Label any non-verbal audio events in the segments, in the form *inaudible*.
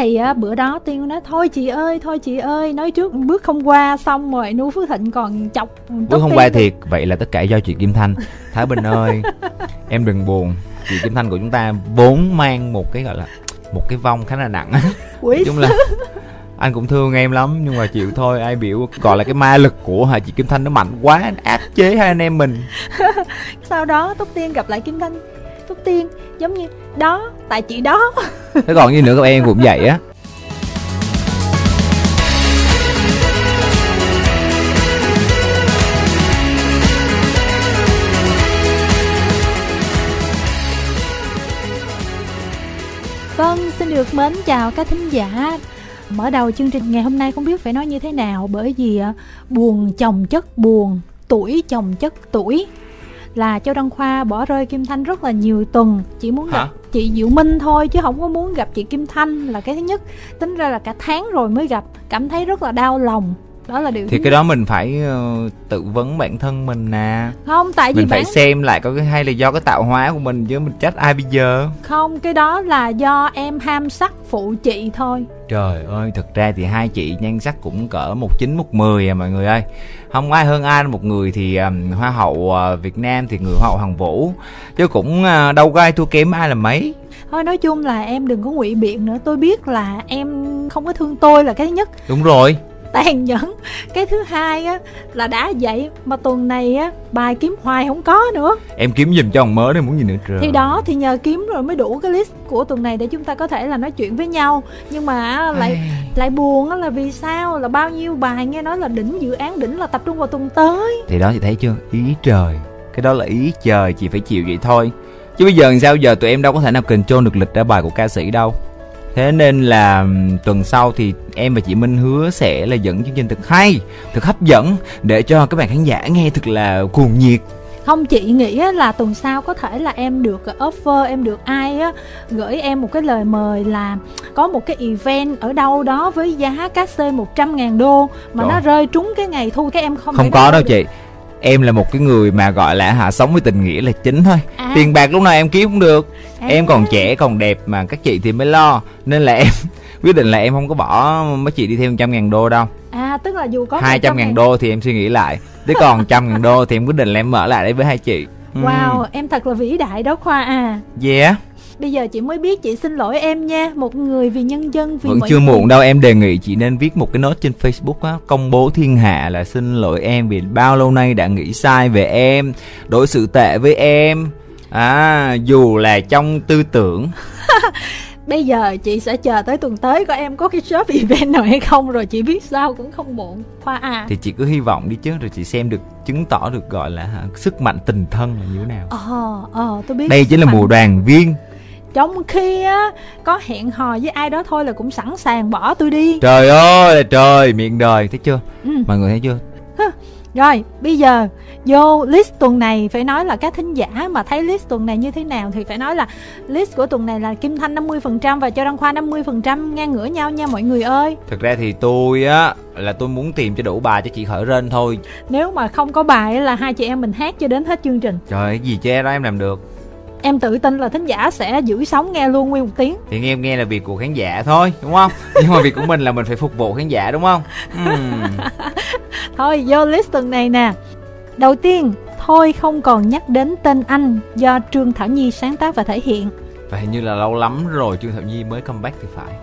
thì á, bữa đó tiên nói thôi chị ơi thôi chị ơi nói trước bước không qua xong rồi nu phước thịnh còn chọc bước không qua thiệt vậy là tất cả do chị kim thanh. Thái bình ơi *laughs* em đừng buồn. Chị kim thanh của chúng ta vốn mang một cái gọi là một cái vong khá là nặng. *laughs* Quý chung là anh cũng thương em lắm nhưng mà chịu thôi ai biểu gọi là cái ma lực của hà chị kim thanh nó mạnh quá áp chế hai anh em mình. *laughs* Sau đó túc tiên gặp lại kim thanh túc tiên giống như đó tại chị đó. *laughs* Thế còn gì nữa các em cũng vậy á. Vâng, xin được mến chào các thính giả. Mở đầu chương trình ngày hôm nay không biết phải nói như thế nào Bởi vì à, buồn chồng chất buồn, tuổi chồng chất tuổi Là Châu Đăng Khoa bỏ rơi Kim Thanh rất là nhiều tuần. Chỉ muốn Hả? gặp chị Diệu Minh thôi chứ không có muốn gặp chị Kim Thanh là cái thứ nhất. Tính ra là cả tháng rồi mới gặp Cảm thấy rất là đau lòng đó là điều thì cái đó mình phải ờ, tự vấn bản thân mình nè không tại vì mình phải bản xem lại có cái hay là do cái tạo hóa của mình chứ mình trách ai bây giờ không cái đó là do em ham sắc phụ chị thôi Trời ơi, thực ra thì hai chị nhan sắc cũng cỡ một chín một mười à mọi người ơi. Không ai hơn ai một người thì um, hoa hậu uh, Việt Nam thì người hoa hậu Hằng Vũ. Chứ cũng uh, đâu có ai thua kém ai là mấy. thôi nói chung là em đừng có ngụy biện nữa tôi biết là em không có thương tôi là cái nhất Đúng rồi. Tàn nhẫn cái thứ hai á là đã vậy mà tuần này á bài kiếm hoài không có nữa Em kiếm giùm cho ông mớ đây muốn gì nữa trời. thì đó thì nhờ kiếm rồi mới đủ cái list của tuần này để chúng ta có thể là nói chuyện với nhau nhưng mà á, lại Ai. lại buồn á là vì sao là bao nhiêu bài nghe nói là đỉnh dự án đỉnh là tập trung vào tuần tới Thì đó chị thấy chưa? Ý trời. Cái đó là ý trời, chị phải chịu vậy thôi. Chứ bây giờ làm sao giờ tụi em đâu có thể nào control được lịch ra bài của ca sĩ đâu. Thế nên là tuần sau thì em và chị Minh hứa sẽ là dẫn chương trình thật hay, thật hấp dẫn để cho các bạn khán giả nghe thật là cuồng nhiệt. không chị nghĩ là tuần sau có thể là em được offer em được ai á gửi em một cái lời mời là có một cái event ở đâu đó với giá cát xê 100 ngàn đô mà Trời. nó rơi trúng cái ngày thu cái em không Không có đâu được. chị. Em là một cái người mà gọi là hạ sống với tình nghĩa là chính thôi. À. Tiền bạc lúc nào em kiếm cũng được. À. Em còn trẻ còn đẹp mà các chị thì mới lo. Nên là em *laughs* quyết định là em không có bỏ mấy chị đi thêm trăm ngàn đô đâu. à tức là dù có 200 ngàn đô thì em suy nghĩ lại. Thế còn *laughs* trăm ngàn đô thì em quyết định là em mở lại đấy với hai chị. Wow em thật là vĩ đại đó khoa à Yeah. Bây giờ chị mới biết chị xin lỗi em nha một người vì nhân dân vì Vẫn chưa người. muộn đâu em đề nghị chị nên viết một cái note trên Facebook á công bố thiên hạ là xin lỗi em vì bao lâu nay đã nghĩ sai về em đối xử tệ với em. À dù là trong tư tưởng. *laughs* Bây giờ chị sẽ chờ tới tuần tới coi em có cái shop event nào hay không rồi chị biết sao cũng không muộn. Khoa à thì chị cứ hy vọng đi chứ rồi chị xem được chứng tỏ được gọi là hả, sức mạnh tình thân là như thế nào. Ờ ờ tôi biết đây chính là Mạnh. mùa đoàn viên trong khi á có hẹn hò với ai đó thôi là cũng sẵn sàng bỏ tôi đi. Trời ơi là trời miệng đời thấy chưa? Ừ. mọi người thấy chưa? Rồi bây giờ vô list tuần này phải nói là các thính giả mà thấy list tuần này như thế nào thì phải nói là list của tuần này là Kim Thanh 50% và Châu Đăng Khoa 50% ngang ngửa nhau nha mọi người ơi. Thực ra thì tôi á là tôi muốn tìm cho đủ bài cho chị khởi rên thôi. Nếu mà không có bài á là hai chị em mình hát cho đến hết chương trình. Trời ơi, gì che đó em làm được em tự tin là thính giả sẽ giữ sóng nghe luôn nguyên một tiếng. Thì nghe nghe là việc của khán giả thôi đúng không? *laughs* Nhưng mà việc của mình là mình phải phục vụ khán giả đúng không? *laughs* Ừm. thôi vô list tuần này nè. Đầu tiên thôi không còn nhắc đến tên anh do Trương Thảo Nhi sáng tác và thể hiện. Và hình như là lâu lắm rồi trương thảo nhi mới comeback thì phải.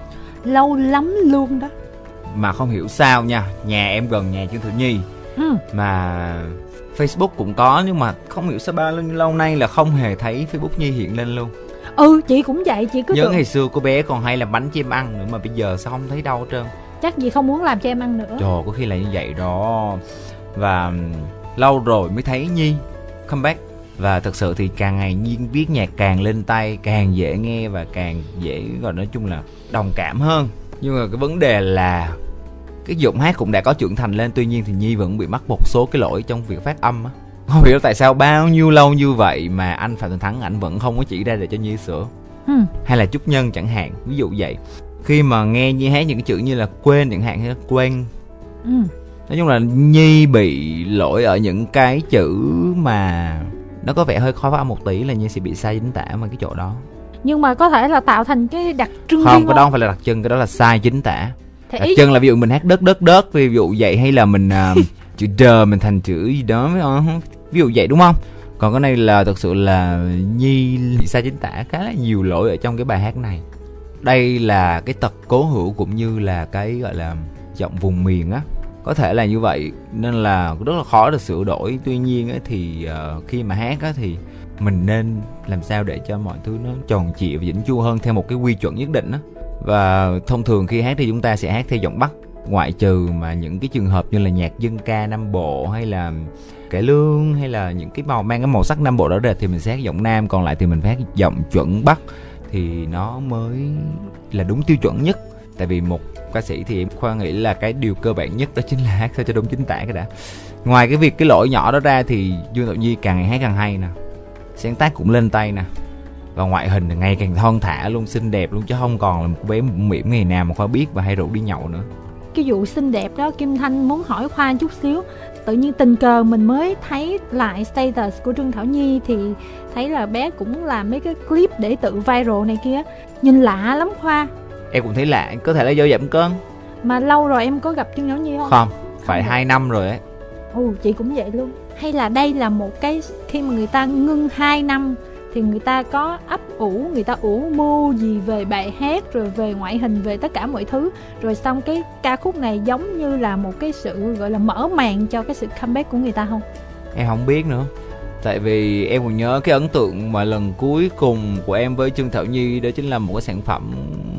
Lâu lắm luôn đó. Mà không hiểu sao nha nhà em gần nhà trương thảo nhi. Ừ. mà Facebook cũng có nhưng mà không hiểu sao bao lâu, lâu nay là không hề thấy Facebook Nhi hiện lên luôn. ừ chị cũng vậy chị cứ Nhớ tưởng ngày xưa cô bé còn hay làm bánh cho em ăn nữa mà bây giờ sao không thấy đâu hết trơn. chắc gì không muốn làm cho em ăn nữa Trời có khi là như vậy đó. Và lâu rồi mới thấy Nhi comeback và thật sự thì càng ngày Nhi viết nhạc càng lên tay, càng dễ nghe và càng dễ gọi nói chung là đồng cảm hơn. Nhưng mà cái vấn đề là cái giọng hát cũng đã có trưởng thành lên tuy nhiên thì Nhi vẫn bị mắc một số cái lỗi trong việc phát âm á. Không hiểu tại sao bao nhiêu lâu như vậy mà anh Phạm Tuấn Thắng ảnh vẫn không có chỉ ra để cho Nhi sửa ừ. hay là Trúc Nhân chẳng hạn ví dụ vậy khi mà nghe Nhi hát những cái chữ như là quên chẳng hạn hay là quên ừ. nói chung là Nhi bị lỗi ở những cái chữ mà nó có vẻ hơi khó phát âm một tí là Nhi sẽ bị sai chính tả mà cái chỗ đó nhưng mà có thể là tạo thành cái đặc trưng không cái đó không phải là đặc trưng cái đó là sai chính tả Thì đặc ý trưng là ví dụ mình hát đất đất đất ví dụ vậy hay là mình à, *laughs* chữ đờ mình thành chữ gì đó không? ví dụ vậy đúng không? Còn cái này là thực sự là nhi sai chính tả khá là nhiều lỗi ở trong cái bài hát này. Đây là cái tật cố hữu cũng như là cái gọi là giọng vùng miền á. Có thể là như vậy nên là rất là khó để sửa đổi. Tuy nhiên á, thì ờ, khi mà hát á, thì mình nên làm sao để cho mọi thứ nó tròn trịa và chỉnh chu hơn theo một cái quy chuẩn nhất định á và thông thường khi hát thì chúng ta sẽ hát theo giọng bắc, ngoại trừ mà những cái trường hợp như là nhạc dân ca nam bộ hay là cải lương hay là những cái màu mang cái màu sắc nam bộ đó rệt thì mình sẽ hát giọng nam, còn lại thì mình phát hát giọng chuẩn bắc thì nó mới là đúng tiêu chuẩn nhất. Tại vì một ca sĩ thì em khoa nghĩ là cái điều cơ bản nhất đó chính là hát sao cho đúng chính tả cái đã. Ngoài cái việc cái lỗi nhỏ đó ra thì dương đạo nhi càng ngày hát càng hay nè, sáng tác cũng lên tay nè và ngoại hình ngày càng thon thả luôn xinh đẹp luôn chứ không còn là một bé mĩm ngày nào mà khoa biết và hay rủ đi nhậu nữa. Cái vụ xinh đẹp đó kim thanh muốn hỏi khoa chút xíu. Tự nhiên tình cờ mình mới thấy lại status của trương thảo nhi thì thấy là bé cũng làm mấy cái clip để tự viral này kia. Nhìn lạ lắm khoa. Em cũng thấy lạ có thể là do giảm cân. Mà lâu rồi em có gặp trương thảo nhi không? Không phải hai năm rồi ấy. Ồ chị cũng vậy luôn. Hay là đây là một cái khi mà người ta ngưng 2 năm thì người ta có ấp ủ người ta ủ mưu gì về bài hát rồi về ngoại hình về tất cả mọi thứ. Rồi xong cái ca khúc này giống như là một cái sự gọi là mở màn cho cái sự comeback của người ta không? Em không biết nữa. Tại vì em còn nhớ cái ấn tượng mà lần cuối cùng của em với trương thảo nhi đó chính là một cái sản phẩm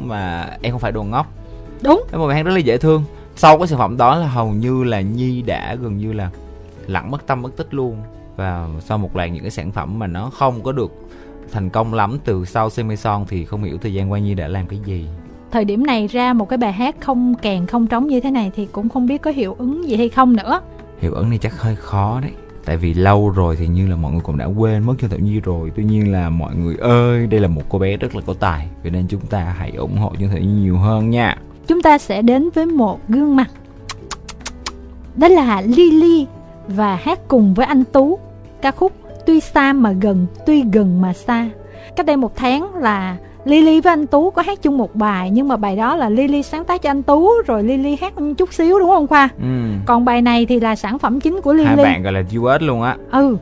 mà em không phải đồ ngốc. Đúng. Cái một bài hát rất là dễ thương. Sau cái sản phẩm đó là hầu như là nhi đã gần như là lặng mất tâm mất tích luôn và sau một loạt những cái sản phẩm mà nó không có được thành công lắm từ sau Semi Son thì không hiểu thời gian qua nhi đã làm cái gì. Thời điểm này ra một cái bài hát không kèn không trống như thế này thì cũng không biết có hiệu ứng gì hay không nữa. Hiệu ứng này chắc hơi khó đấy tại vì lâu rồi thì như là mọi người cũng đã quên mất cho Thảo Nhi rồi. Tuy nhiên là mọi người ơi đây là một cô bé rất là có tài vậy nên chúng ta hãy ủng hộ cho Thảo Nhi nhiều hơn nha. Chúng ta sẽ đến với một gương mặt. Đó là Lily và hát cùng với anh Tú ca khúc Tuy xa mà gần, tuy gần mà xa. Cách đây một tháng là Lily với anh Tú có hát chung một bài nhưng mà bài đó là Lily sáng tác cho anh Tú rồi Lily hát chút xíu đúng không Khoa? ừ. Còn bài này thì là sản phẩm chính của hai Lily. bạn gọi là duet luôn á Ừ.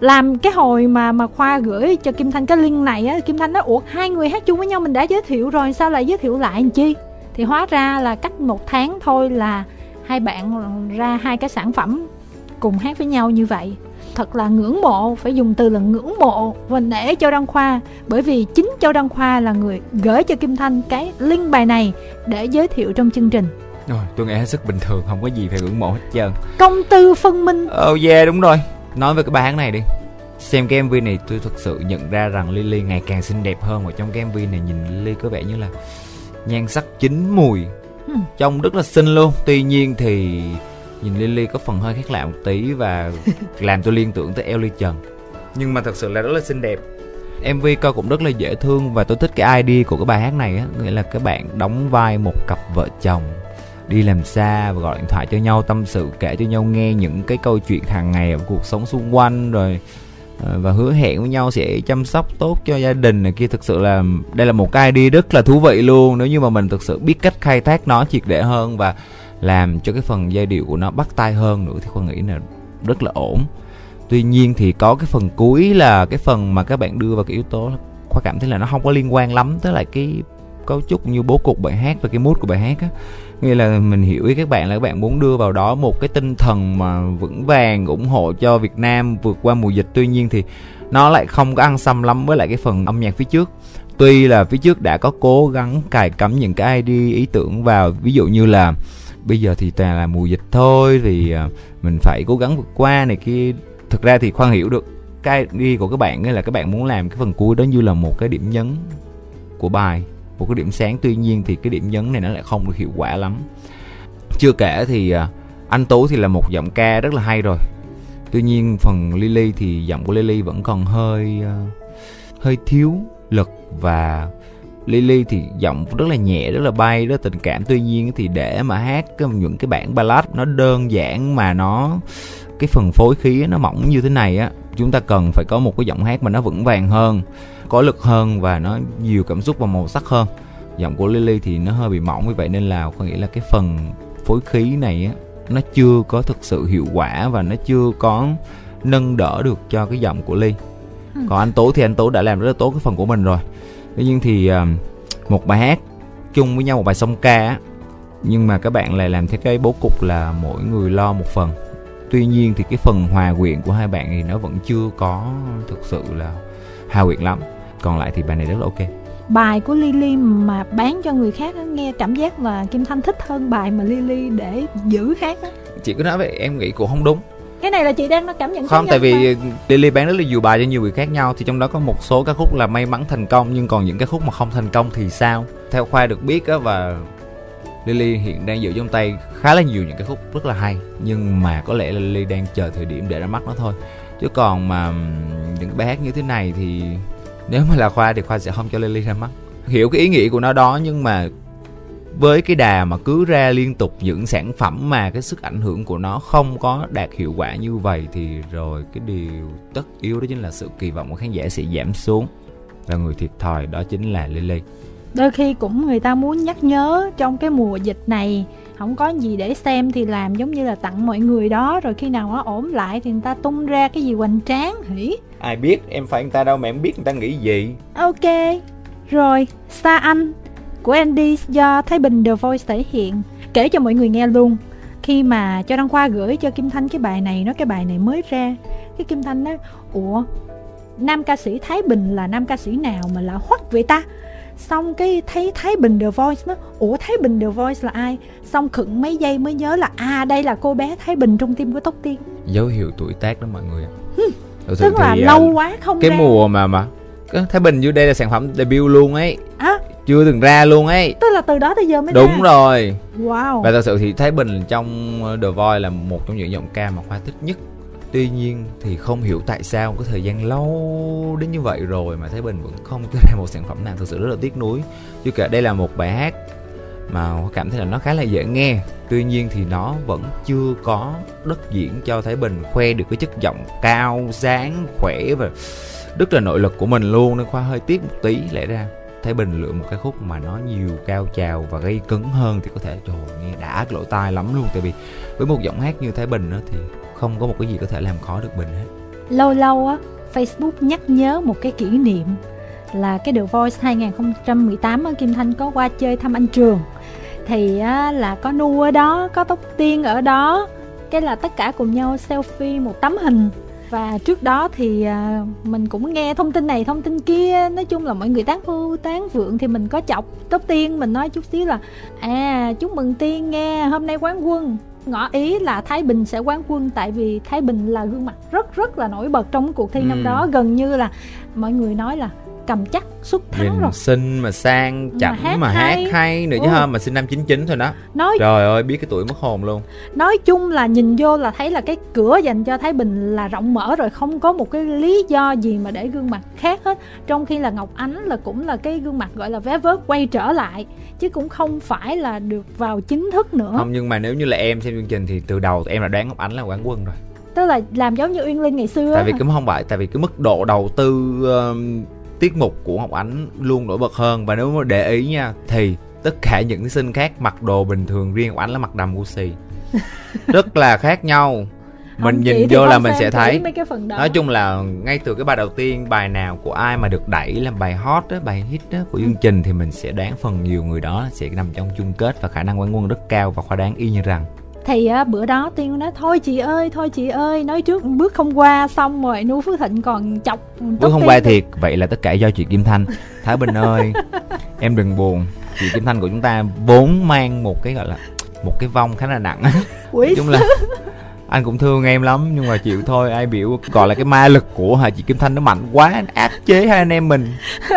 Làm cái hồi mà mà Khoa gửi cho Kim Thanh cái link này á, Kim Thanh nói ủa hai người hát chung với nhau mình đã giới thiệu rồi sao lại giới thiệu lại làm chi? Thì hóa ra là cách một tháng thôi là hai bạn ra hai cái sản phẩm cùng hát với nhau như vậy thật là ngưỡng mộ phải dùng từ là ngưỡng mộ và nể Châu Đăng Khoa. Bởi vì chính Châu Đăng Khoa là người gửi cho Kim Thanh cái link bài này để giới thiệu trong chương trình. Rồi tôi nghĩ hết sức bình thường không có gì phải ngưỡng mộ hết trơn. Công tư phân minh. Oh yeah đúng rồi. Nói về cái bài hát này đi. Xem cái mv này tôi thực sự nhận ra rằng lily ngày càng xinh đẹp hơn và trong cái mv này nhìn lily có vẻ như là nhan sắc chín mùi. Hmm. trông rất là xinh luôn. Tuy nhiên thì nhìn Lily có phần hơi khác lạ một tí và *laughs* làm tôi liên tưởng tới Ellie Trần. Nhưng mà thật sự là rất là xinh đẹp. MV coi cũng rất là dễ thương và tôi thích cái idea của cái bài hát này á nghĩa là các bạn đóng vai một cặp vợ chồng đi làm xa và gọi điện thoại cho nhau tâm sự kể cho nhau nghe những cái câu chuyện hàng ngày ở cuộc sống xung quanh rồi ờ, và hứa hẹn với nhau sẽ chăm sóc tốt cho gia đình này kia. Thực sự là đây là một cái idea rất là thú vị luôn nếu như mà mình thực sự biết cách khai thác nó triệt để hơn và làm cho cái phần giai điệu của nó bắt tai hơn nữa thì khoa nghĩ là rất là ổn. Tuy nhiên thì có cái phần cuối là cái phần mà các bạn đưa vào cái yếu tố khoa cảm thấy là nó không có liên quan lắm tới lại cái cấu trúc như bố cục bài hát và cái mood của bài hát á. Nghĩa là mình hiểu ý các bạn là các bạn muốn đưa vào đó một cái tinh thần mà vững vàng, ủng hộ cho Việt Nam vượt qua mùa dịch. Tuy nhiên thì nó lại không có ăn xăm lắm với lại cái phần âm nhạc phía trước. Tuy là phía trước đã có cố gắng cài cắm những cái ID ý tưởng vào, ví dụ như là bây giờ thì toàn là mùa dịch thôi thì à, mình phải cố gắng vượt qua này kia. Thực ra thì khoan hiểu được cái đi của các bạn ấy là các bạn muốn làm cái phần cuối đó như là một cái điểm nhấn của bài, một cái điểm sáng. Tuy nhiên thì cái điểm nhấn này nó lại không được hiệu quả lắm. Chưa kể thì à, anh tú thì là một giọng ca rất là hay rồi. Tuy nhiên phần lily thì giọng của lily vẫn còn hơi à, hơi thiếu lực và Lily thì giọng rất là nhẹ, rất là bay, rất là tình cảm. Tuy nhiên thì để mà hát những cái bản ballad nó đơn giản mà nó cái phần phối khí nó mỏng như thế này á, chúng ta cần phải có một cái giọng hát mà nó vững vàng hơn. có lực hơn và nó nhiều cảm xúc và màu sắc hơn giọng của Lily thì nó hơi bị mỏng vì vậy nên là có nghĩa là cái phần phối khí này á nó chưa có thực sự hiệu quả và nó chưa có nâng đỡ được cho cái giọng của Ly ừ. còn anh Tú thì anh Tú đã làm rất là tốt cái phần của mình rồi tuy nhiên thì một bài hát chung với nhau một bài song ca á nhưng mà các bạn lại làm theo cái bố cục là mỗi người lo một phần. Tuy nhiên thì cái phần hòa quyện của hai bạn thì nó vẫn chưa có thực sự là hòa quyện lắm. Còn lại thì bài này rất là ok. Bài của Lily mà bán cho người khác nghe cảm giác là Kim Thanh thích hơn bài mà Lily để giữ khác á. Chị cứ nói vậy em nghĩ cũng không đúng cái này là chị đang nó cảm nhận không tại vì mà. Lily bán rất là nhiều bài cho nhiều người khác nhau thì trong đó có một số ca khúc là may mắn thành công nhưng còn những ca khúc mà không thành công thì sao? Theo khoa được biết á và Lily hiện đang giữ trong tay khá là nhiều những cái khúc rất là hay nhưng mà có lẽ là Lily đang chờ thời điểm để ra mắt nó thôi. Chứ còn mà những bài hát như thế này thì nếu mà là khoa thì khoa sẽ không cho Lily ra mắt. Hiểu cái ý nghĩa của nó đó nhưng mà với cái đà mà cứ ra liên tục những sản phẩm mà cái sức ảnh hưởng của nó không có đạt hiệu quả như vậy thì rồi cái điều tất yếu đó chính là sự kỳ vọng của khán giả sẽ giảm xuống. Và người thiệt thòi đó chính là Lily. Đôi khi cũng người ta muốn nhắc nhớ trong cái mùa dịch này không có gì để xem thì làm giống như là tặng mọi người đó rồi khi nào nó ổn lại thì người ta tung ra cái gì hoành tráng hỉ? Ai biết em phải người ta đâu mà em biết người ta nghĩ gì. Ok rồi xa anh của Andy do Thái Bình The Voice thể hiện. Kể cho mọi người nghe luôn. Khi mà cho đăng khoa gửi cho kim thanh cái bài này nó cái bài này mới ra cái kim thanh nói ủa nam ca sĩ thái bình là nam ca sĩ nào mà là hoắc vậy ta? Xong cái thấy thái bình the voice nó ủa thái bình the voice là ai? Xong khựng mấy giây mới nhớ là à đây là cô bé thái bình trong tim của tóc tiên. Dấu hiệu tuổi tác đó mọi người tức là thì, lâu quá không cái ra. mùa mà mà thái bình dưới đây là sản phẩm debut luôn ấy. À chưa từng ra luôn ấy. Tức là từ đó tới giờ mới đúng ra. rồi. Wow. Và thật sự thì thái bình trong the voice là một trong những giọng ca mà khoa thích nhất. Tuy nhiên thì không hiểu tại sao có thời gian lâu đến như vậy rồi mà thái bình vẫn không cho ra một sản phẩm nào thực sự rất là tiếc nuối. Chứ cả đây là một bài hát mà cảm thấy là nó khá là dễ nghe. Tuy nhiên thì nó vẫn chưa có đất diễn cho thái bình khoe được cái chất giọng cao sáng khỏe và rất là nội lực của mình luôn nên khoa hơi tiếc một tí lẽ ra Thái Bình lựa một cái khúc mà nó nhiều cao trào và gây cứng hơn thì có thể trời nghe đã lỗ tai lắm luôn. Tại vì với một giọng hát như Thái Bình đó thì không có một cái gì có thể làm khó được Bình hết. Lâu lâu á Facebook nhắc nhớ một cái kỷ niệm là cái The Voice 2018 á, Kim Thanh có qua chơi thăm anh Trường. Thì á, là có Nu ở đó có Tóc Tiên ở đó cái là tất cả cùng nhau selfie một tấm hình và trước đó thì à, mình cũng nghe thông tin này thông tin kia. Nói chung là mọi người tán phu tán vượng thì mình có chọc. Tóc tiên mình nói chút xíu là à chúc mừng tiên nghe hôm nay quán quân. Ngỏ ý là Thái Bình sẽ quán quân tại vì Thái Bình là gương mặt rất rất là nổi bật trong cuộc thi ừ. năm đó. Gần như là mọi người nói là cầm chắc xuất thắng Nhìn rồi. Xinh mà sang chảnh mà hát, mà hay. hát hay. nữa chứ ừ. hơn mà sinh năm 99 thôi đó. Nói trời ơi biết cái tuổi mất hồn luôn. Nói chung là nhìn vô là thấy là cái cửa dành cho Thái Bình là rộng mở rồi không có một cái lý do gì mà để gương mặt khác hết. Trong khi là Ngọc Ánh là cũng là cái gương mặt gọi là vé vớt quay trở lại chứ cũng không phải là được vào chính thức nữa. Không nhưng mà nếu như là em xem chương trình thì từ đầu em là đoán Ngọc Ánh là quán quân rồi. Tức là làm giống như Uyên Linh ngày xưa tại vì cũng không phải tại vì cái mức độ đầu tư uh, tiết mục của Ngọc Ánh luôn nổi bật hơn. Và nếu mà để ý nha thì tất cả những thí sinh khác mặc đồ bình thường riêng Ngọc Ánh là mặc đầm Gucci *laughs* rất là khác nhau. Mình không, nhìn vô là mình sẽ thấy nói chung là ngay từ cái bài đầu tiên bài nào của ai mà được đẩy làm bài hot đó bài hit đó của chương ừ. trình thì mình sẽ đoán phần nhiều người đó sẽ nằm trong chung kết và khả năng quán quân rất cao và khoa đoán y như rằng thì á, bữa đó tiên nói thôi chị ơi thôi chị ơi nói trước bước không qua xong rồi nu phước thịnh còn chọc bước không qua thiệt vậy là tất cả do chị kim thanh. Thái bình ơi *laughs* em đừng buồn. Chị kim thanh của chúng ta vốn mang một cái gọi là một cái vong khá là nặng. Quý *laughs* chung là anh cũng thương em lắm nhưng mà chịu thôi ai biểu gọi là cái ma lực của hà chị kim thanh nó mạnh quá áp chế hai anh em mình.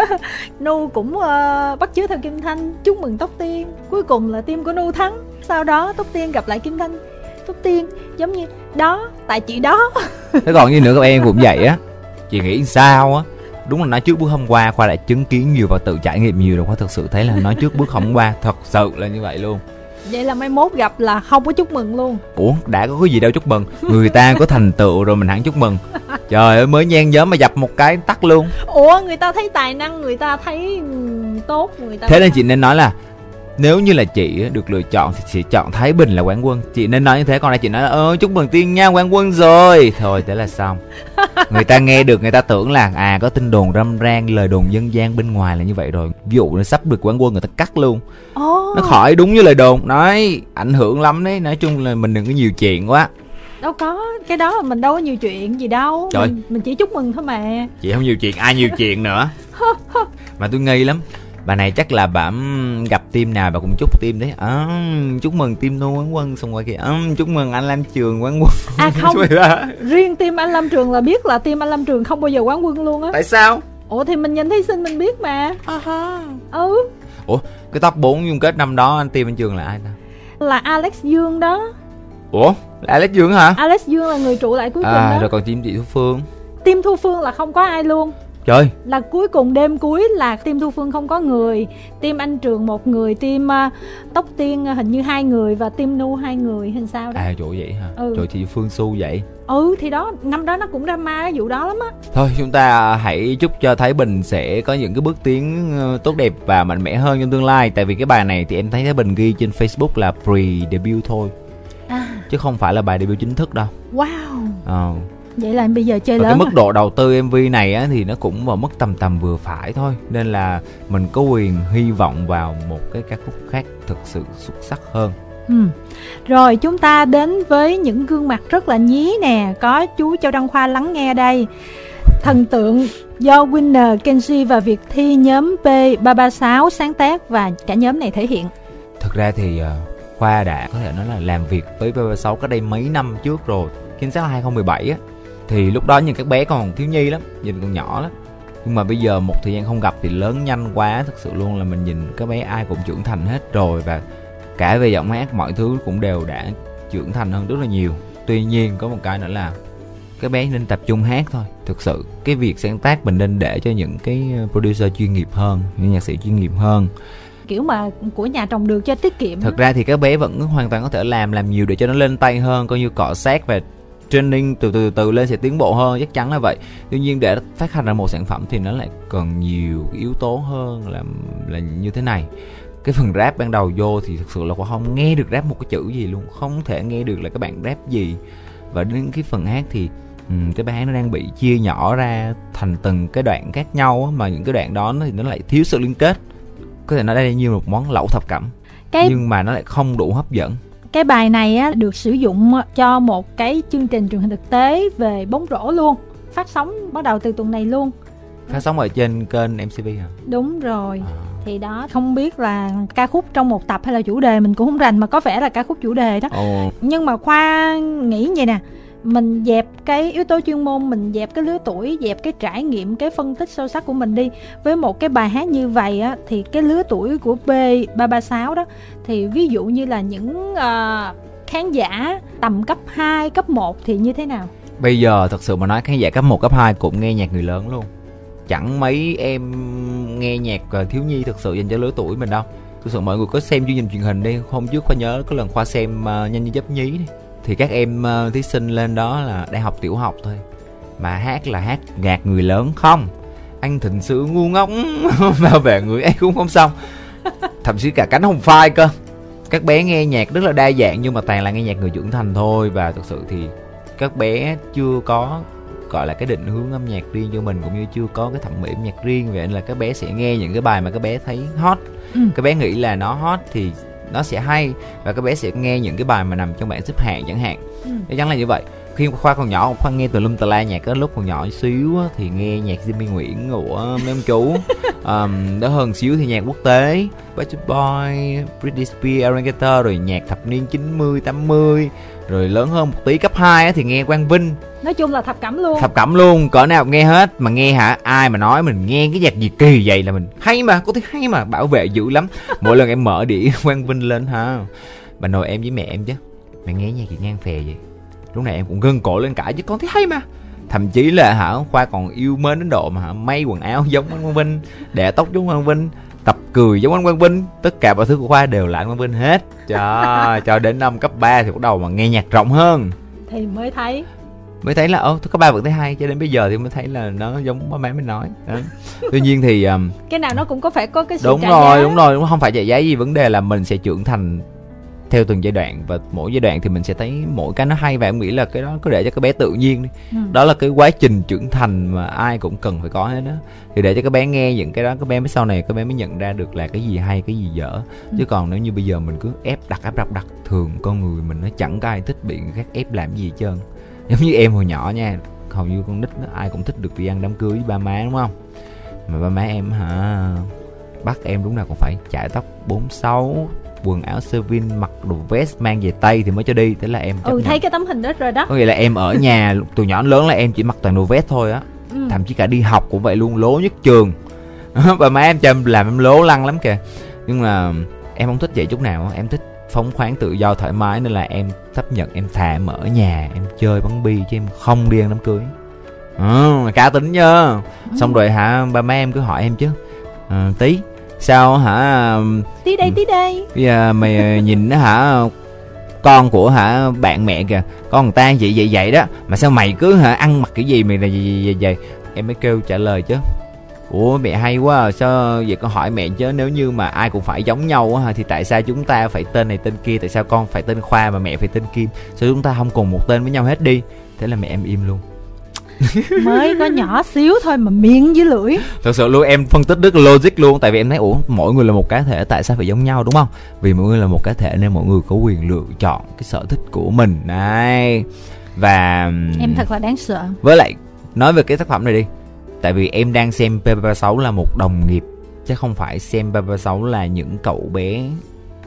*laughs* Nu cũng uh, bắt chước theo kim thanh chúc mừng tóc tiên. Cuối cùng là team của nu thắng sau đó tóc tiên gặp lại kim thanh tóc tiên giống như đó tại chị đó. *laughs* Thế còn như nữa các em cũng vậy á. Chị nghĩ sao á? Đúng là nói trước bước hôm qua khoa đã chứng kiến nhiều và tự trải nghiệm nhiều rồi khoa thực sự thấy là nói trước bước hôm qua thật sự là như vậy luôn. Vậy là mai mốt gặp là không có chúc mừng luôn. Ủa đã có cái gì đâu chúc mừng. Người ta có thành tựu rồi mình hẳn chúc mừng. Trời ơi mới nhan nhóm mà dập một cái tắt luôn. Ủa người ta thấy tài năng người ta thấy ừ, tốt người ta thế nên chị nên nói là nếu như là chị được lựa chọn thì chị chọn Thái Bình là quán quân. Chị nên nói như thế còn đây chị nói là ơ chúc mừng Tiên nha quán quân rồi. Thôi thế là xong. *laughs* Người ta nghe được người ta tưởng là à có tin đồn râm ran lời đồn dân gian bên ngoài là như vậy rồi. Ví dụ nó sắp được quán quân người ta cắt luôn. Oh. nó khỏi đúng như lời đồn. Nói ảnh hưởng lắm đấy. Nói chung là mình đừng có nhiều chuyện quá. Đâu có cái đó là mình đâu có nhiều chuyện gì đâu. Trời. Mình, mình chỉ chúc mừng thôi mà. Chị không nhiều chuyện ai nhiều chuyện nữa. *laughs* Mà tôi nghi lắm bà này chắc là bà gặp team nào bà cũng chúc team đấy. À, chúc mừng team nô quán quân xong rồi kìa. À, chúc mừng anh Lam Trường quán quân. À *laughs* không. Riêng team anh Lâm Trường là biết là team anh Lâm Trường không bao giờ quán quân luôn á. Tại sao? Ủa thì mình nhìn thí sinh mình biết mà. Uh-huh. ừ. Ủa cái top 4 chung kết năm đó anh team anh Trường là ai ta? Là Alex Dương đó. Ủa là Alex Dương hả? Alex Dương là người trụ lại cuối cùng à đó. rồi còn team chị Thu Phương. Team Thu Phương là không có ai luôn trời. Là cuối cùng đêm cuối là team thu phương không có người. Team anh trường một người team uh, tóc tiên uh, hình như hai người và team nu hai người hình sao đó. À chỗ vậy hả? Ừ. rồi chị Phương Su vậy? Ừ thì đó năm đó nó cũng drama cái vụ đó lắm á. Thôi chúng ta hãy chúc cho Thái Bình sẽ có những cái bước tiến ờ, tốt đẹp và mạnh mẽ hơn trong tương lai. Tại vì cái bài này thì em thấy Thái Bình ghi trên Facebook là pre debut thôi. À. Chứ không phải là bài debut chính thức đâu. Wow. Ờ vậy là bây giờ chơi và lớn cái mức rồi. độ đầu tư MV này á thì nó cũng vào mức tầm tầm vừa phải thôi. Nên là mình có quyền hy vọng vào một cái ca khúc khác thực sự xuất sắc hơn. Ừ. rồi chúng ta đến với những gương mặt rất là nhí nè. Có chú Châu Đăng Khoa lắng nghe đây. Thần tượng do Winner Kenji và Việt Thi nhóm P336 sáng tác và cả nhóm này thể hiện. Thực ra thì ờ, Khoa đã có thể nói là làm việc với BB6 cách đây mấy năm trước rồi. Chính xác là 2017 á thì lúc đó nhìn các bé còn thiếu nhi lắm nhìn còn nhỏ lắm. Nhưng mà bây giờ một thời gian không gặp thì lớn nhanh quá thực sự luôn là mình nhìn các bé ai cũng trưởng thành hết rồi và cả về giọng hát mọi thứ cũng đều đã trưởng thành hơn rất là nhiều. Tuy nhiên có một cái nữa là các bé nên tập trung hát thôi. Thực sự cái việc sáng tác mình nên để cho những cái producer chuyên nghiệp hơn những nhạc sĩ chuyên nghiệp hơn. Kiểu mà của nhà trồng được cho tiết kiệm thật ra thì các bé vẫn hoàn toàn có thể làm làm nhiều để cho nó lên tay hơn coi như cọ sát và training từ từ từ lên sẽ tiến bộ hơn chắc chắn là vậy. Tuy nhiên để phát hành ra một sản phẩm thì nó lại cần nhiều yếu tố hơn là là như thế này. Cái phần rap ban đầu vô thì thực sự là quả không nghe được rap một cái chữ gì luôn không thể nghe được là các bạn rap gì. Và đến cái phần hát thì um, cái bài hát nó đang bị chia nhỏ ra thành từng cái đoạn khác nhau mà những cái đoạn đó nó thì nó lại thiếu sự liên kết. Có thể nói đây như một món lẩu thập cẩm cái nhưng mà nó lại không đủ hấp dẫn cái bài này á được sử dụng cho một cái chương trình truyền hình thực tế về bóng rổ luôn. Phát sóng bắt đầu từ tuần này luôn. Phát sóng ở trên kênh MCV hả? Đúng rồi. À. thì đó không biết là ca khúc trong một tập hay là chủ đề mình cũng không rành mà có vẻ là ca khúc chủ đề đó. Ồ, nhưng mà khoa nghĩ vậy nè mình dẹp cái yếu tố chuyên môn mình dẹp cái lứa tuổi dẹp cái trải nghiệm cái phân tích sâu sắc của mình đi. Với một cái bài hát như vậy á thì cái lứa tuổi của b 336 đó thì ví dụ như là những uh, khán giả tầm cấp 2, cấp 1 thì như thế nào? Bây giờ thật sự mà nói khán giả cấp 1, cấp 2 cũng nghe nhạc người lớn luôn. Chẳng mấy em nghe nhạc ờ, thiếu nhi thực sự dành cho lứa tuổi mình đâu. Thực sự mọi người có xem chương trình truyền hình đi hôm trước khoa nhớ có lần khoa xem uh, nhanh như dấp nhí đi thì các em uh, thí sinh lên đó là đang học tiểu học thôi. Mà hát là hát nhạc người lớn không? Anh thịnh sự ngu ngốc *laughs* bảo vệ người ấy cũng không xong. Thậm chí cả cánh hồng phai cơ. Các bé nghe nhạc rất là đa dạng nhưng mà toàn là nghe nhạc người trưởng thành thôi. Và thực sự thì các bé chưa có gọi là cái định hướng âm nhạc riêng cho mình cũng như chưa có cái thẩm mỹ âm nhạc riêng. Vậy nên là các bé sẽ nghe những cái bài mà các bé thấy hot. Ừ. các bé nghĩ là nó hot thì nó sẽ hay và các bé sẽ nghe những cái bài mà nằm trong bảng xếp hạng chẳng hạn Ừ. chắc chắn là như vậy khi khoa còn nhỏ khoa nghe từ lum tà la nhạc cái lúc còn nhỏ xíu á, thì nghe nhạc Jimmy Nguyễn của mấy ông chú. *laughs* Um, đó hơn xíu thì nhạc quốc tế Backstreet Boy, Britney Spears, Aaron Carter rồi nhạc thập niên 90, 80 rồi lớn hơn một tí cấp 2 á, thì nghe Quang Vinh. Nói chung là thập cẩm luôn. Thập cẩm luôn cỡ nào nghe hết. Mà nghe hả ai mà nói mình nghe cái nhạc gì kỳ vậy là mình hay mà cô thấy hay mà bảo vệ dữ lắm. *laughs* Mỗi lần em mở đĩa Quang Vinh lên ha bà nội em với mẹ em chứ mẹ nghe nhạc gì ngang phè vậy lúc này em cũng gân cổ lên cãi chứ con thấy hay mà. Thậm chí là hả khoa còn yêu mến đến độ mà hả may quần áo giống Quang Vinh để tóc giống Quang Vinh tập cười giống anh Quang Vinh. Tất cả mọi thứ của khoa đều là anh Quang Vinh hết. Cho cho đến năm cấp 3 thì bắt đầu mà nghe nhạc rộng hơn. Thì mới thấy. Mới thấy là ô cấp ba vẫn thấy hay cho đến bây giờ thì mới thấy là nó giống ba má mình nói. Đó. tuy nhiên thì um, cái nào nó cũng có phải có cái sự đúng rồi đúng rồi đúng không phải trả giá gì vấn đề là mình sẽ trưởng thành theo từng giai đoạn. Và mỗi giai đoạn thì mình sẽ thấy mỗi cái nó hay và em nghĩ là cái đó cứ để cho cái bé tự nhiên đi. Ừ. đó là cái quá trình trưởng thành mà ai cũng cần phải có hết đó thì để cho cái bé nghe những cái đó cái bé mới sau này cái bé mới nhận ra được là cái gì hay cái gì dở. Ừ. chứ còn nếu như bây giờ mình cứ ép đặt ép đặt đặt thường con người mình nó chẳng có ai thích bị người khác ép làm gì hết trơn. Giống như em hồi nhỏ nha hầu như con nít nó ai cũng thích được đi ăn đám cưới với ba má đúng không? Mà ba má em hả bắt em đúng là còn phải chải tóc 46 quần áo sơ vin mặc đồ vest mang về tay thì mới cho đi. Thế là em ừ nhận. thấy cái tấm hình đó rồi đó. Có nghĩa là em ở nhà *laughs* từ nhỏ đến lớn là em chỉ mặc toàn đồ vest thôi á. Ừ. thậm chí cả đi học cũng vậy luôn lố nhất trường. *laughs* Bà má em cho em làm em lố lăng lắm kìa. Nhưng mà em không thích vậy chút nào em thích phóng khoáng tự do thoải mái nên là em chấp nhận em thà em ở nhà em chơi bắn bi chứ em không đi ăn đám cưới. Ừ, cá tính nhá. Ừ. xong rồi hả ba má em cứ hỏi em chứ. À, tí sao hả? Tí đây tí đây. Bây giờ mày ờ, nhìn nó hả con của hả bạn mẹ kìa. Con người ta vậy vậy vậy đó. Mà sao mày cứ hả ăn mặc kiểu gì mày là gì vậy, vậy em mới kêu trả lời chứ. Ủa mẹ hay quá à, sao vậy con hỏi mẹ chứ? Nếu như mà ai cũng phải giống nhau á hả, thì tại sao chúng ta phải tên này tên kia? Tại sao con phải tên khoa mà mẹ phải tên kim? Sao chúng ta không cùng một tên với nhau hết đi? Thế là mẹ em im luôn *laughs* mới có nhỏ xíu thôi mà miệng với lưỡi. Thật sự luôn em phân tích rất là logic luôn. Tại vì em thấy ủa mỗi người là một cá thể tại sao phải giống nhau đúng không? Vì mỗi người là một cá thể nên mỗi người có quyền lựa chọn cái sở thích của mình. Này. Và em thật là đáng sợ. với lại nói về cái tác phẩm này đi. Tại vì em đang xem P36 là một đồng nghiệp chứ không phải xem P36 là những cậu bé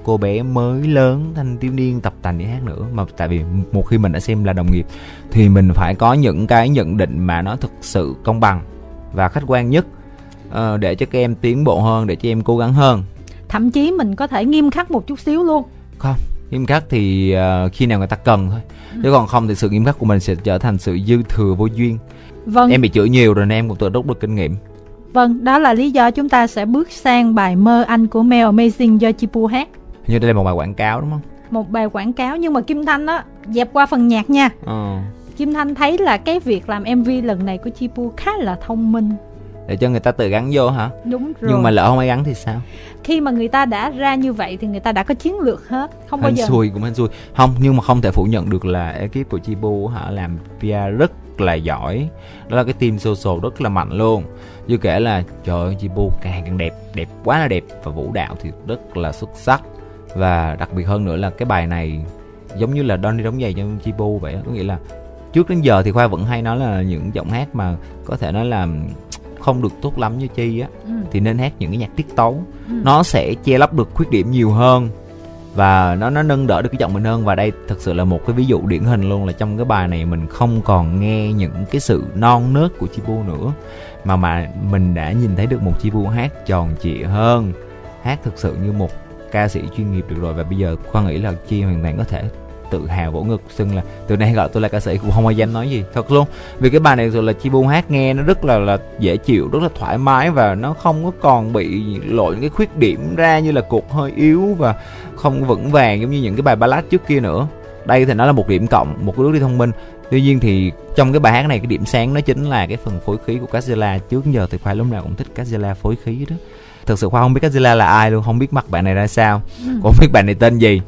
cô bé mới lớn thanh thiếu niên tập tành đi hát nữa. Mà tại vì một khi mình đã xem là đồng nghiệp thì mình phải có những cái nhận định mà nó thực sự công bằng và khách quan nhất ờ, để cho các em tiến bộ hơn để cho em cố gắng hơn. Thậm chí mình có thể nghiêm khắc một chút xíu luôn. Không nghiêm khắc thì ờ, khi nào người ta cần thôi. Chứ còn không thì sự nghiêm khắc của mình sẽ trở thành sự dư thừa vô duyên. Vâng. Em bị chửi nhiều rồi nên em cũng tự đúc được kinh nghiệm. Vâng đó là lý do chúng ta sẽ bước sang bài mơ anh của Mel Amazing do Chipu hát như đây là một bài quảng cáo đúng không? Một bài quảng cáo nhưng mà Kim Thanh á dẹp qua phần nhạc nha. Ờ. Kim Thanh thấy là cái việc làm MV lần này của Chipu khá là thông minh. Để cho người ta tự gắn vô hả? Đúng rồi. nhưng mà lỡ không ai gắn thì sao? Khi mà người ta đã ra như vậy thì người ta đã có chiến lược hết không bao giờ xui cũng hên xui. Không nhưng mà không thể phủ nhận được là ekip của Chibu hả làm PR rất là giỏi. Đó là cái team social rất là mạnh luôn. Như kể là trời ơi Chibu càng càng đẹp đẹp quá là đẹp. Và vũ đạo thì rất là xuất sắc và đặc biệt hơn nữa là cái bài này giống như là Donny đóng giày cho Chibu vậy á có nghĩa là trước đến giờ thì khoa vẫn hay nói là những giọng hát mà có thể nói là không được tốt lắm như chi á ừ. thì nên hát những cái nhạc tiết tấu Ừ. nó sẽ che lấp được khuyết điểm nhiều hơn và nó nó nâng đỡ được cái giọng mình hơn và đây thật sự là một cái ví dụ điển hình luôn là trong cái bài này mình không còn nghe những cái sự non nớt của Chibu nữa mà mà mình đã nhìn thấy được một Chibu hát tròn trịa hơn hát thực sự như một ca sĩ chuyên nghiệp được rồi và bây giờ khoa nghĩ là chi hoàn toàn có thể tự hào vỗ ngực, xưng là từ nay gọi tôi là ca sĩ cũng không ai dám nói gì, thật luôn. Vì cái bài này rồi là chi buông hát nghe nó rất là là dễ chịu, rất là thoải mái và nó không có còn bị lộ những cái khuyết điểm ra như là cục hơi yếu và không vững vàng giống như những cái bài ballad trước kia nữa đây thì nó là một điểm cộng một cái bước đi thông minh. Tuy nhiên thì trong cái bài hát này cái điểm sáng nó chính là cái phần phối khí của Katzilla trước giờ thì khoa lúc nào cũng thích Katzilla phối khí đó. Thực sự khoa không biết Katzilla là ai luôn không biết mặt bạn này ra sao Ừ. cũng không biết bạn này tên gì.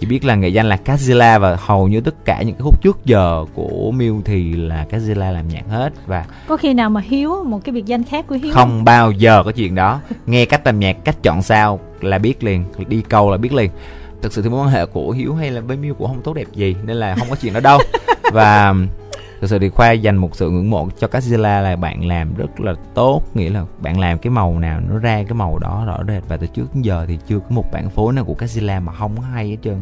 Chỉ biết là nghệ danh là Katzilla và hầu như tất cả những cái khúc trước giờ của Miu thì là Katzilla làm nhạc hết. Và có khi nào mà Hiếu một cái biệt danh khác của Hiếu không bao giờ có chuyện đó. Nghe cách làm nhạc cách chọn sao là biết liền đi câu là biết liền thực sự thì mối quan hệ của hiếu hay là với miu cũng không tốt đẹp gì nên là không có chuyện đó đâu. *laughs* Và thực sự thì khoa dành một sự ngưỡng mộ cho Godzilla là bạn làm rất là tốt nghĩa là bạn làm cái màu nào nó ra cái màu đó rõ rệt. Và từ trước đến giờ thì chưa có một bản phối nào của Godzilla mà không có hay hết trơn.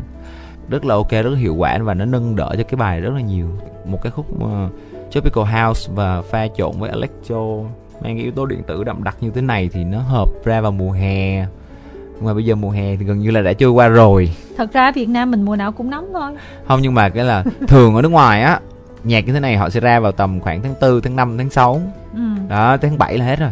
Rất là ok rất là hiệu quả và nó nâng đỡ cho cái bài rất là nhiều. Một cái khúc uh, tropical house và pha trộn với electro mang cái yếu tố điện tử đậm đặc như thế này thì nó hợp ra vào mùa hè nhưng mà bây giờ mùa hè thì gần như là đã trôi qua rồi. Thật ra Việt Nam mình mùa nào cũng nóng thôi. Không nhưng mà cái là *laughs* thường ở nước ngoài á nhạc như thế này họ sẽ ra vào tầm khoảng tháng 4, tháng 5, tháng 6 ừ. đó tháng 7 là hết rồi.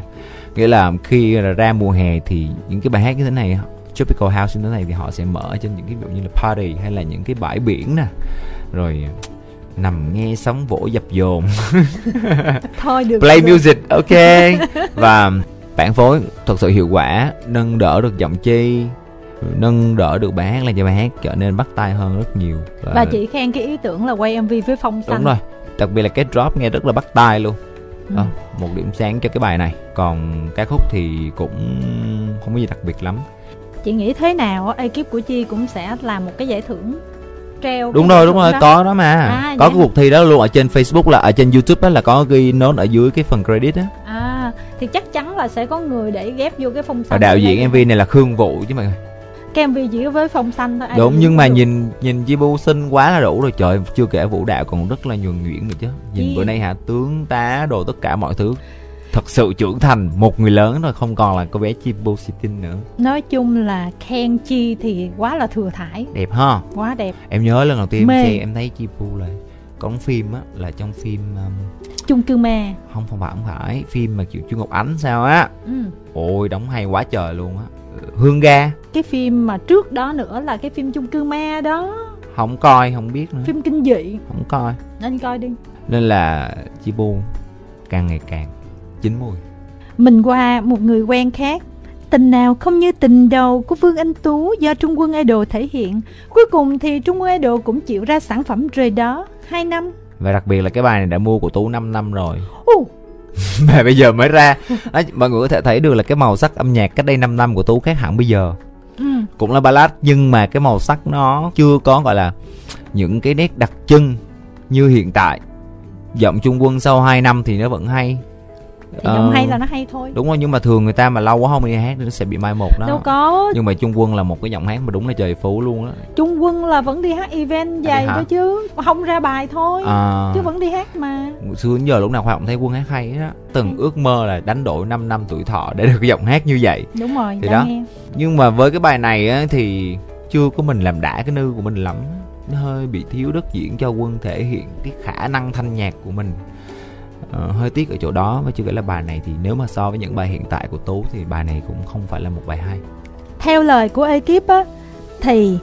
Nghĩa là khi ra mùa hè thì những cái bài hát như thế này tropical house như thế này thì họ sẽ mở trên những cái ví dụ như là party hay là những cái bãi biển nè. Rồi nằm nghe sóng vỗ dập dồn. *laughs* Thôi được play được. music ok. *laughs* Và bản phối thật sự hiệu quả nâng đỡ được giọng chi nâng đỡ được bài hát làm cho bài hát trở nên bắt tay hơn rất nhiều. Và, và chị khen cái ý tưởng là quay mv với phong xanh. đúng rồi đặc biệt là cái drop nghe rất là bắt tai luôn. Ừ. Đó, một điểm sáng cho cái bài này. Còn ca khúc thì cũng không có gì đặc biệt lắm. Chị nghĩ thế nào á, ekip của chi cũng sẽ làm một cái giải thưởng treo đúng rồi đúng rồi đó. có đó mà. À, có cái cuộc thi đó luôn ở trên facebook là ở trên youtube đó là có ghi nốt ở dưới cái phần credit á. À thì chắc chắn là sẽ có người để ghép vô cái phong xanh đạo diễn mv này là khương vũ chứ mà. Cái mv chỉ với phong xanh thôi đúng nhưng mà được. nhìn nhìn Jibu xinh quá là đủ rồi. Trời chưa kể vũ đạo còn rất là nhuần nhuyễn nữa chứ. Nhìn Chi- bữa nay hả tướng tá đồ tất cả mọi thứ thật sự trưởng thành một người lớn rồi không còn là cô bé Jibu Sitin nữa. Nói chung là khen chi thì quá là thừa thải. Đẹp ha? Quá đẹp. Em nhớ lần đầu tiên em Mê. xem em thấy Jibu là một phim á là trong phim um, chung cư me không không phải không phải phim mà kiểu Chu Ngọc Ánh sao á. Ừ. ôi đóng hay quá trời luôn á. Hương ga. Cái phim mà trước đó nữa là cái phim chung cư me đó. Không coi không biết nữa. Phim kinh dị. Không coi. Nên coi đi. Nên là Jibu càng ngày càng chín mùi. Mình qua một người quen khác. Tình nào không như tình đầu của Vương Anh Tú do Trung Quân Idol thể hiện. Cuối cùng thì Trung Quân Idol cũng chịu ra sản phẩm rời đó 2 năm. Và đặc biệt là cái bài này đã mua của tú 5 năm rồi. Ồ, *laughs* mà bây giờ mới ra. Đó, mọi người có thể thấy được là cái màu sắc âm nhạc cách đây 5 năm của tú khác hẳn bây giờ. Ừ. cũng là ballad nhưng mà cái màu sắc nó chưa có gọi là những cái nét đặc trưng như hiện tại. Giọng trung quân sau 2 năm thì nó vẫn hay thì Ờ, hay là nó hay thôi. Đúng rồi nhưng mà thường người ta mà lâu quá không đi hát thì nó sẽ bị mai một đó. Đâu có. Nhưng mà trung quân là một cái giọng hát mà đúng là trời phú luôn á. Trung Quân là vẫn đi hát event dày đó chứ không ra bài thôi à, chứ vẫn đi hát mà. Xưa đến giờ lúc nào khoa cũng thấy quân hát hay á. Từng ước mơ là đánh đổi 5 năm tuổi thọ để được cái giọng hát như vậy. Đúng rồi Thì đó. nghe. Nhưng mà với cái bài này á thì chưa có mình làm đã cái nư của mình lắm. Nó hơi bị thiếu đất diễn cho quân thể hiện cái khả năng thanh nhạc của mình ờ, hơi tiếc ở chỗ đó và chưa kể là bài này thì nếu mà so với những bài hiện tại của tú thì bài này cũng không phải là một bài hay. Theo lời của ekip á thì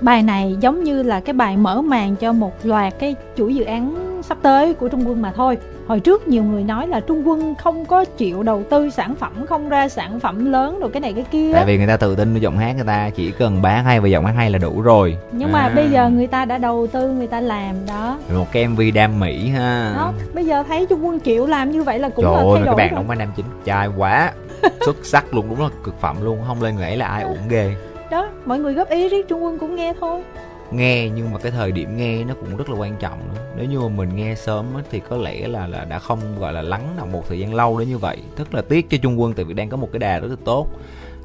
bài này giống như là cái bài mở màn cho một loạt cái chuỗi dự án sắp tới của Trung Quân mà thôi hồi trước nhiều người nói là Trung Quân không có chịu đầu tư sản phẩm không ra sản phẩm lớn rồi cái này cái kia. Tại vì người ta tự tin với giọng hát người ta chỉ cần bán hay và giọng hát hay là đủ rồi. Nhưng mà À. bây giờ người ta đã đầu tư người ta làm đó. Một cái mv đam mỹ ha. Đó bây giờ thấy Trung Quân chịu làm như vậy là cũng trời là thay mà đổi các bạn đóng vai nam chính trai quá. *laughs* Xuất sắc luôn đúng là cực phẩm luôn không lên nghĩ là ai uổng ghê. Đó mọi người góp ý riết Trung Quân cũng nghe thôi nghe, nhưng mà cái thời điểm nghe nó cũng rất là quan trọng nữa. Nếu như mà mình nghe sớm thì có lẽ là là đã không gọi là lắng nào một thời gian lâu đến như vậy. Rất là tiếc cho trung quân tại vì đang có một cái đà rất là tốt.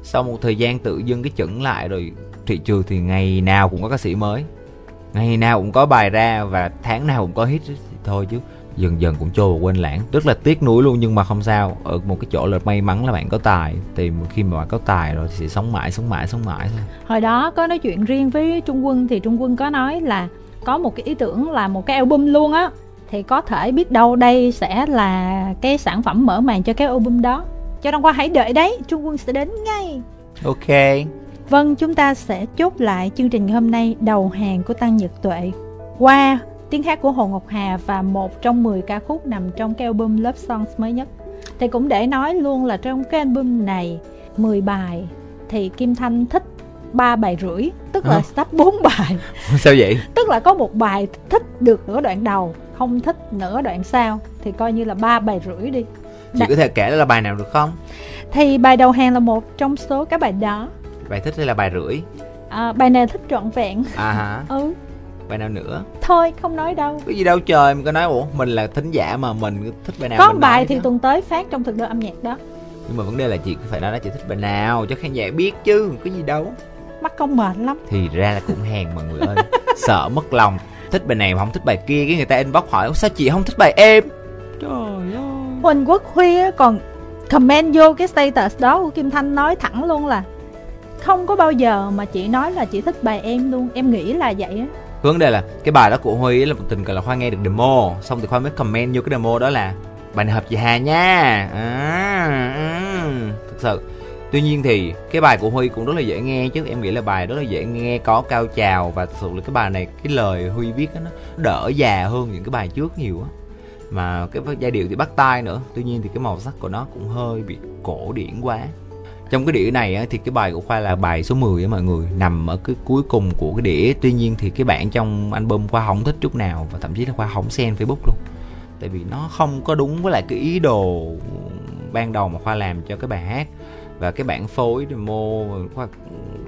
Sau một thời gian tự dưng cái chững lại rồi, thị trường thì ngày nào cũng có ca sĩ mới. Ngày nào cũng có bài ra và tháng nào cũng có hit thì thôi chứ dần dần cũng trôi vào quên lãng. Rất là tiếc nuối luôn nhưng mà không sao. Ở một cái chỗ là may mắn là bạn có tài. Thì khi mà bạn có tài rồi thì sẽ sống mãi sống mãi sống mãi thôi. Hồi đó có nói chuyện riêng với Trung Quân thì Trung Quân có nói là có một cái ý tưởng là một cái album luôn á. Thì có thể biết đâu đây sẽ là cái sản phẩm mở màn cho cái album đó. Cho nên qua hãy đợi đấy Trung Quân sẽ đến ngay. Ok. Vâng, chúng ta sẽ chốt lại chương trình ngày hôm nay đầu hàng của Tăng Nhật Tuệ. Qua tiếng hát của Hồ Ngọc Hà và một trong 10 ca khúc nằm trong cái album Love Songs mới nhất. Thì cũng để nói luôn là trong cái album này 10 bài thì Kim Thanh thích ba bài rưỡi tức là sắp 4 *laughs* bài. *laughs* Sao vậy? Tức là có một bài thích được nửa đoạn đầu không thích nửa đoạn sau thì coi như là ba bài rưỡi đi. Chị Đã- có thể kể là bài nào được không? Thì bài đầu hàng là một trong số các bài đó. Bài thích hay là bài rưỡi? À, bài này thích trọn vẹn. À hả? *laughs* Ừ bài nào nữa? Thôi không nói đâu. Cái gì đâu trời mình có nói ủa mình là thính giả mà mình thích bài nào có bài thì chứ. tuần tới phát trong thực đơn âm nhạc đó. Nhưng mà vấn đề là chị phải nói là chị thích bài nào cho khán giả biết chứ cái gì đâu. Mắc công mệt lắm. Thì ra là cũng hèn mọi người ơi *laughs* sợ mất lòng. Thích bài này mà không thích bài kia cái người ta inbox hỏi sao chị không thích bài em? Trời ơi. Huỳnh quốc huy còn comment vô cái status đó của kim thanh nói thẳng luôn là không có bao giờ mà chị nói là chị thích bài em luôn. Em nghĩ là vậy á hướng đề là cái bài đó của huy là một tình cờ là khoa nghe được demo. Xong thì khoa mới comment vô cái demo đó là bài này hợp chị Hà nha. À, à, thực sự. Tuy nhiên thì cái bài của Huy cũng rất là dễ nghe chứ. Em nghĩ là bài rất là dễ nghe có cao trào và thực sự là cái bài này cái lời Huy viết đó, nó đỡ già hơn những cái bài trước nhiều á. Mà cái giai điệu thì bắt tai nữa. Tuy nhiên thì cái màu sắc của nó cũng hơi bị cổ điển quá trong cái đĩa này á, thì cái bài của khoa là bài số 10 á mọi người nằm ở cái cuối cùng của cái đĩa. Tuy nhiên thì cái bản trong album khoa không thích chút nào và thậm chí là khoa không xem facebook luôn. Tại vì nó không có đúng với lại cái ý đồ ban đầu mà khoa làm cho cái bài hát và cái bản phối demo khoa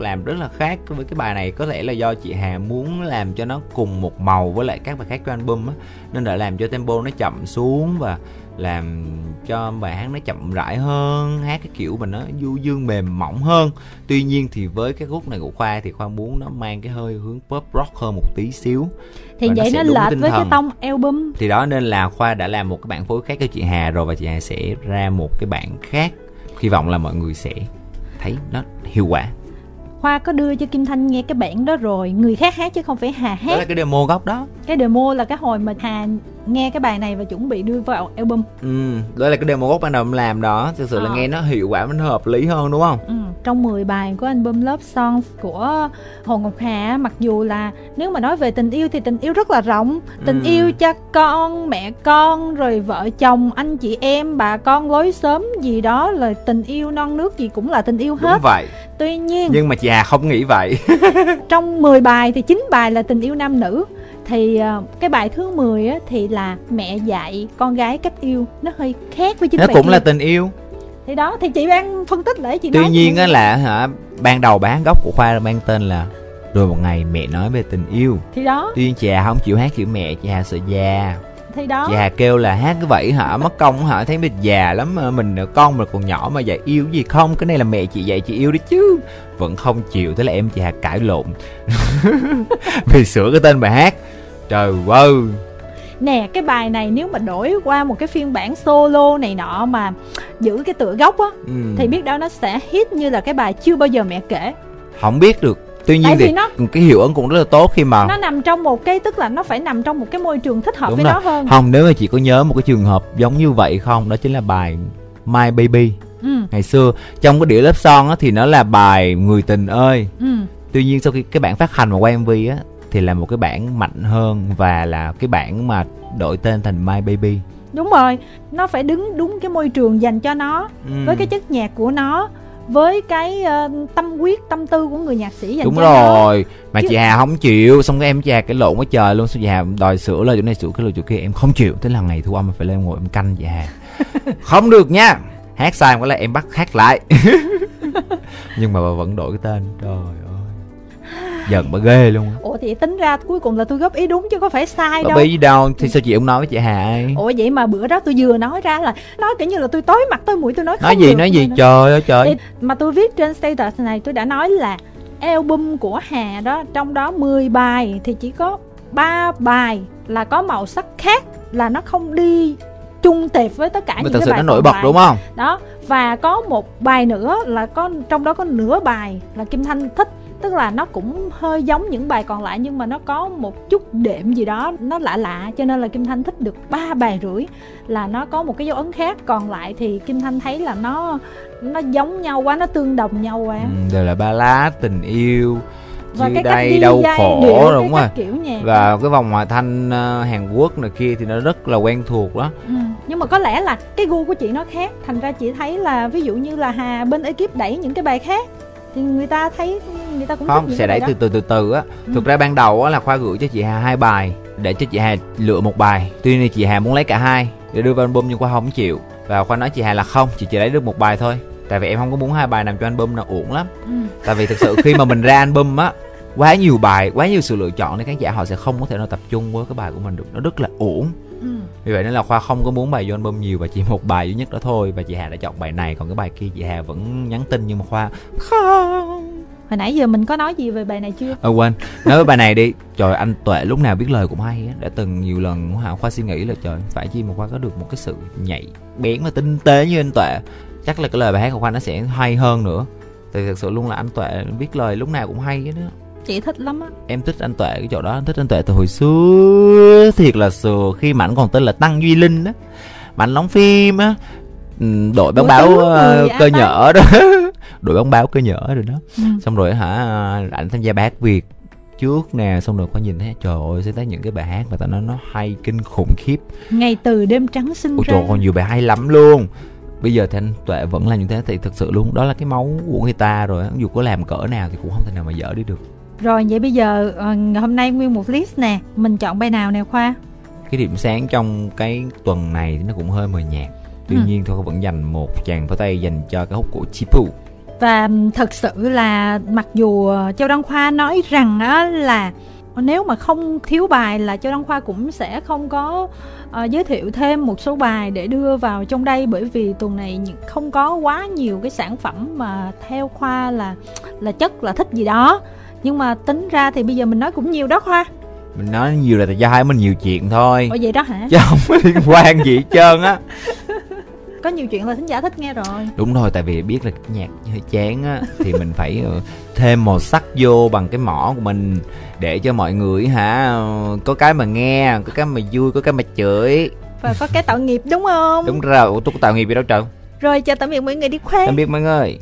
làm rất là khác với cái bài này. Có lẽ là do chị Hà muốn làm cho nó cùng một màu với lại các bài khác trong album á. Nên đã làm cho tempo nó chậm xuống và làm cho bài hát nó chậm rãi hơn hát cái kiểu mà nó du dương mềm mỏng hơn. Tuy nhiên thì với cái khúc này của khoa thì khoa muốn nó mang cái hơi hướng pop rock hơn một tí xíu. Thì vậy nó, nó lệch với cái tông album. Thì đó nên là khoa đã làm một cái bản phối khác cho chị hà rồi và chị hà sẽ ra một cái bản khác. Hy vọng là mọi người sẽ thấy nó hiệu quả Khoa có đưa cho Kim Thanh nghe cái bản đó rồi Người khác hát chứ không phải Hà hát Đó là cái demo gốc đó Cái demo là cái hồi mà Hà nghe cái bài này và chuẩn bị đưa vào album ừ đó là cái demo gốc ban đầu em làm đó thực sự à. là ờ. nghe nó hiệu quả nó hợp lý hơn đúng không ừ. trong 10 bài của album Love Songs của Hồ Ngọc Hà mặc dù là nếu mà nói về tình yêu thì tình yêu rất là rộng tình ừ. yêu cha con mẹ con rồi vợ chồng anh chị em bà con lối sớm gì đó là tình yêu non nước gì cũng là tình yêu hết đúng vậy tuy nhiên nhưng mà Hà không nghĩ vậy. *laughs* trong 10 bài thì 9 bài là tình yêu nam nữ. Thì uh, cái bài thứ 10 á thì là mẹ dạy con gái cách yêu. Nó hơi khác với chính nó cũng kia. là tình yêu. Thì đó thì chị đang phân tích để chị tuy nói nhiên á là hả ban đầu bán gốc của khoa mang tên là rồi một ngày mẹ nói về tình yêu thì đó. Tuy nhiên chị Hà không chịu hát kiểu mẹ chị Hà sợ già thì đó. Chị Hà kêu là hát cái vậy hả? Mất công hả? Thấy mình già lắm mà mình con mình còn nhỏ mà dạy yêu gì không? Cái này là mẹ chị dạy chị yêu đi chứ. Vẫn không chịu thế là em chị Hà cãi lộn. *laughs* Vì sửa cái tên bài hát. Trời ơi. Nè cái bài này nếu mà đổi qua một cái phiên bản solo này nọ mà giữ cái tựa gốc á ừ. thì biết đâu nó sẽ hit như là cái bài chưa bao giờ mẹ kể. Không biết được tuy nhiên thì nó, cái hiệu ứng cũng rất là tốt khi mà nó nằm trong một cái tức là nó phải nằm trong một cái môi trường thích hợp Đúng với rồi. nó hơn không nếu mà chị có nhớ một cái trường hợp giống như vậy không đó chính là bài My Baby ừ. ngày xưa trong cái đĩa lớp son á thì nó là bài người tình ơi ừ. tuy nhiên sau khi cái bản phát hành mà quay mv á thì là một cái bản mạnh hơn và là cái bản mà đổi tên thành My Baby đúng rồi nó phải đứng đúng cái môi trường dành cho nó ừ. với cái chất nhạc của nó với cái uh, tâm huyết tâm tư của người nhạc sĩ dành đúng cho rồi nó. mà Chứ... chị Hà không chịu xong cái em chị Hà cái lộn quá trời luôn. Xong chị Hà đòi sửa lời chỗ này sửa cái lời chỗ kia em không chịu. Thế là ngày thu âm phải lên ngồi em canh chị Hà. *laughs* Không được nha. Hát sai một là em bắt hát lại. *laughs* Nhưng mà bà vẫn đổi cái tên. Trời giận bà ghê luôn ủa thì tính ra cuối cùng là tôi góp ý đúng chứ có phải sai bà đâu. bí đâu thì sao chị không nói với chị hà ấy? Ủa vậy mà bữa đó tôi vừa nói ra là nói kiểu như là tôi tối mặt tối mũi tôi nói không nói gì được nói gì? trời ơi trời. Thì, mà tôi viết trên status này tôi đã nói là album của hà đó trong đó 10 bài thì chỉ có ba bài là có màu sắc khác là nó không đi chung tệp với tất cả mà những cái bài nó nổi bật đúng không? Đó và có một bài nữa là có trong đó có nửa bài là kim thanh thích tức là nó cũng hơi giống những bài còn lại nhưng mà nó có một chút đệm gì đó nó lạ lạ cho nên là kim thanh thích được ba bài rưỡi là nó có một cái dấu ấn khác. Còn lại thì kim thanh thấy là nó nó giống nhau quá nó tương đồng nhau quá. Ừ, đều là ba lá tình yêu và cái đây đau khổ điệu, đúng rồi kiểu nhạc và cái vòng hòa thanh uh, Hàn Quốc này kia thì nó rất là quen thuộc đó. Ừ. nhưng mà có lẽ là cái gu của chị nó khác. Thành ra chị thấy là ví dụ như là Hà bên ekip đẩy những cái bài khác thì người ta thấy người ta cũng không sẽ đẩy từ từ từ từ á. Ừ. thực ra ban đầu á là khoa gửi cho chị hà hai bài để cho chị hà lựa một bài. Tuy nhiên chị hà muốn lấy cả hai để đưa vào album nhưng khoa không chịu. Và khoa nói chị hà là không chị chỉ lấy được một bài thôi. Tại vì em không có muốn hai bài nằm cho album nào uổng lắm. Ừ. tại vì thực sự khi mà mình ra album á quá nhiều bài quá nhiều sự lựa chọn nên khán giả họ sẽ không có thể nào tập trung với cái bài của mình được. Nó rất là uổng. Ừ. vì vậy nên là khoa không có muốn bài vô album nhiều và chỉ một bài duy nhất đó thôi. Và chị hà đã chọn bài này còn cái bài kia chị hà vẫn nhắn tin nhưng mà khoa không. Hồi nãy giờ mình có nói gì về bài này chưa? Ờ quên. Nói về bài này đi. Trời anh tuệ lúc nào biết lời cũng hay á. Đã từng nhiều lần hả khoa suy nghĩ là trời phải chi mà khoa có được một cái sự nhạy bén và tinh tế như anh tuệ. Chắc là cái lời bài hát của khoa nó sẽ hay hơn nữa. Thì thực sự luôn là anh tuệ viết lời lúc nào cũng hay đó chị thích lắm á. Em thích anh tuệ cái chỗ đó. Anh thích anh tuệ từ hồi xưa. Thiệt là xưa khi mà anh còn tên là tăng duy linh đó bắn đóng phim á ừ, đội bóng Của báo người cơ nhở đó. *laughs* Đội bóng báo cơ nhở rồi đó. Ừ. xong rồi hả ảnh tham gia hát việt trước nè. Xong rồi có nhìn thấy trời ơi sẽ thấy những cái bài hát mà tao nói nó hay kinh khủng khiếp. Ngày từ đêm trắng sinh ôi ra. trời còn nhiều bài hay lắm luôn. Bây giờ thì anh tuệ vẫn làm như thế thì thực sự luôn. Đó là cái máu của người ta rồi á. dù có làm cỡ nào thì cũng không thể nào mà dở đi được rồi vậy bây giờ ờ, hôm nay nguyên một list nè. Mình chọn bài nào nè khoa? Cái điểm sáng trong cái tuần này thì nó cũng hơi mờ nhạt. Tuy Ừ. nhiên thôi vẫn dành một chàng pháo tay dành cho cái hút của Chipu và thật sự là mặc dù ờ, Châu Đăng Khoa nói rằng á là nếu mà không thiếu bài là Châu Đăng Khoa cũng sẽ không có ờ, giới thiệu thêm một số bài để đưa vào trong đây. Bởi vì tuần này không có quá nhiều cái sản phẩm mà theo Khoa là là chất là thích gì đó nhưng mà tính ra thì bây giờ mình nói cũng nhiều đó Khoa. Mình nói nhiều là do hai mình nhiều chuyện thôi. Ủa vậy đó hả? chứ không có liên quan gì hết trơn á. *laughs* Có nhiều chuyện là thính giả thích nghe rồi. Đúng rồi tại vì biết là nhạc hơi chán á thì mình phải ờ, thêm màu sắc vô bằng cái mỏ của mình để cho mọi người hả có cái mà nghe có cái mà vui có cái mà chửi. Và có cái tội nghiệp đúng không? đúng rồi. Ủa, tôi có tạo nghiệp gì đâu trời. Rồi chào tạm biệt mọi người đi khoe tạm biệt mọi người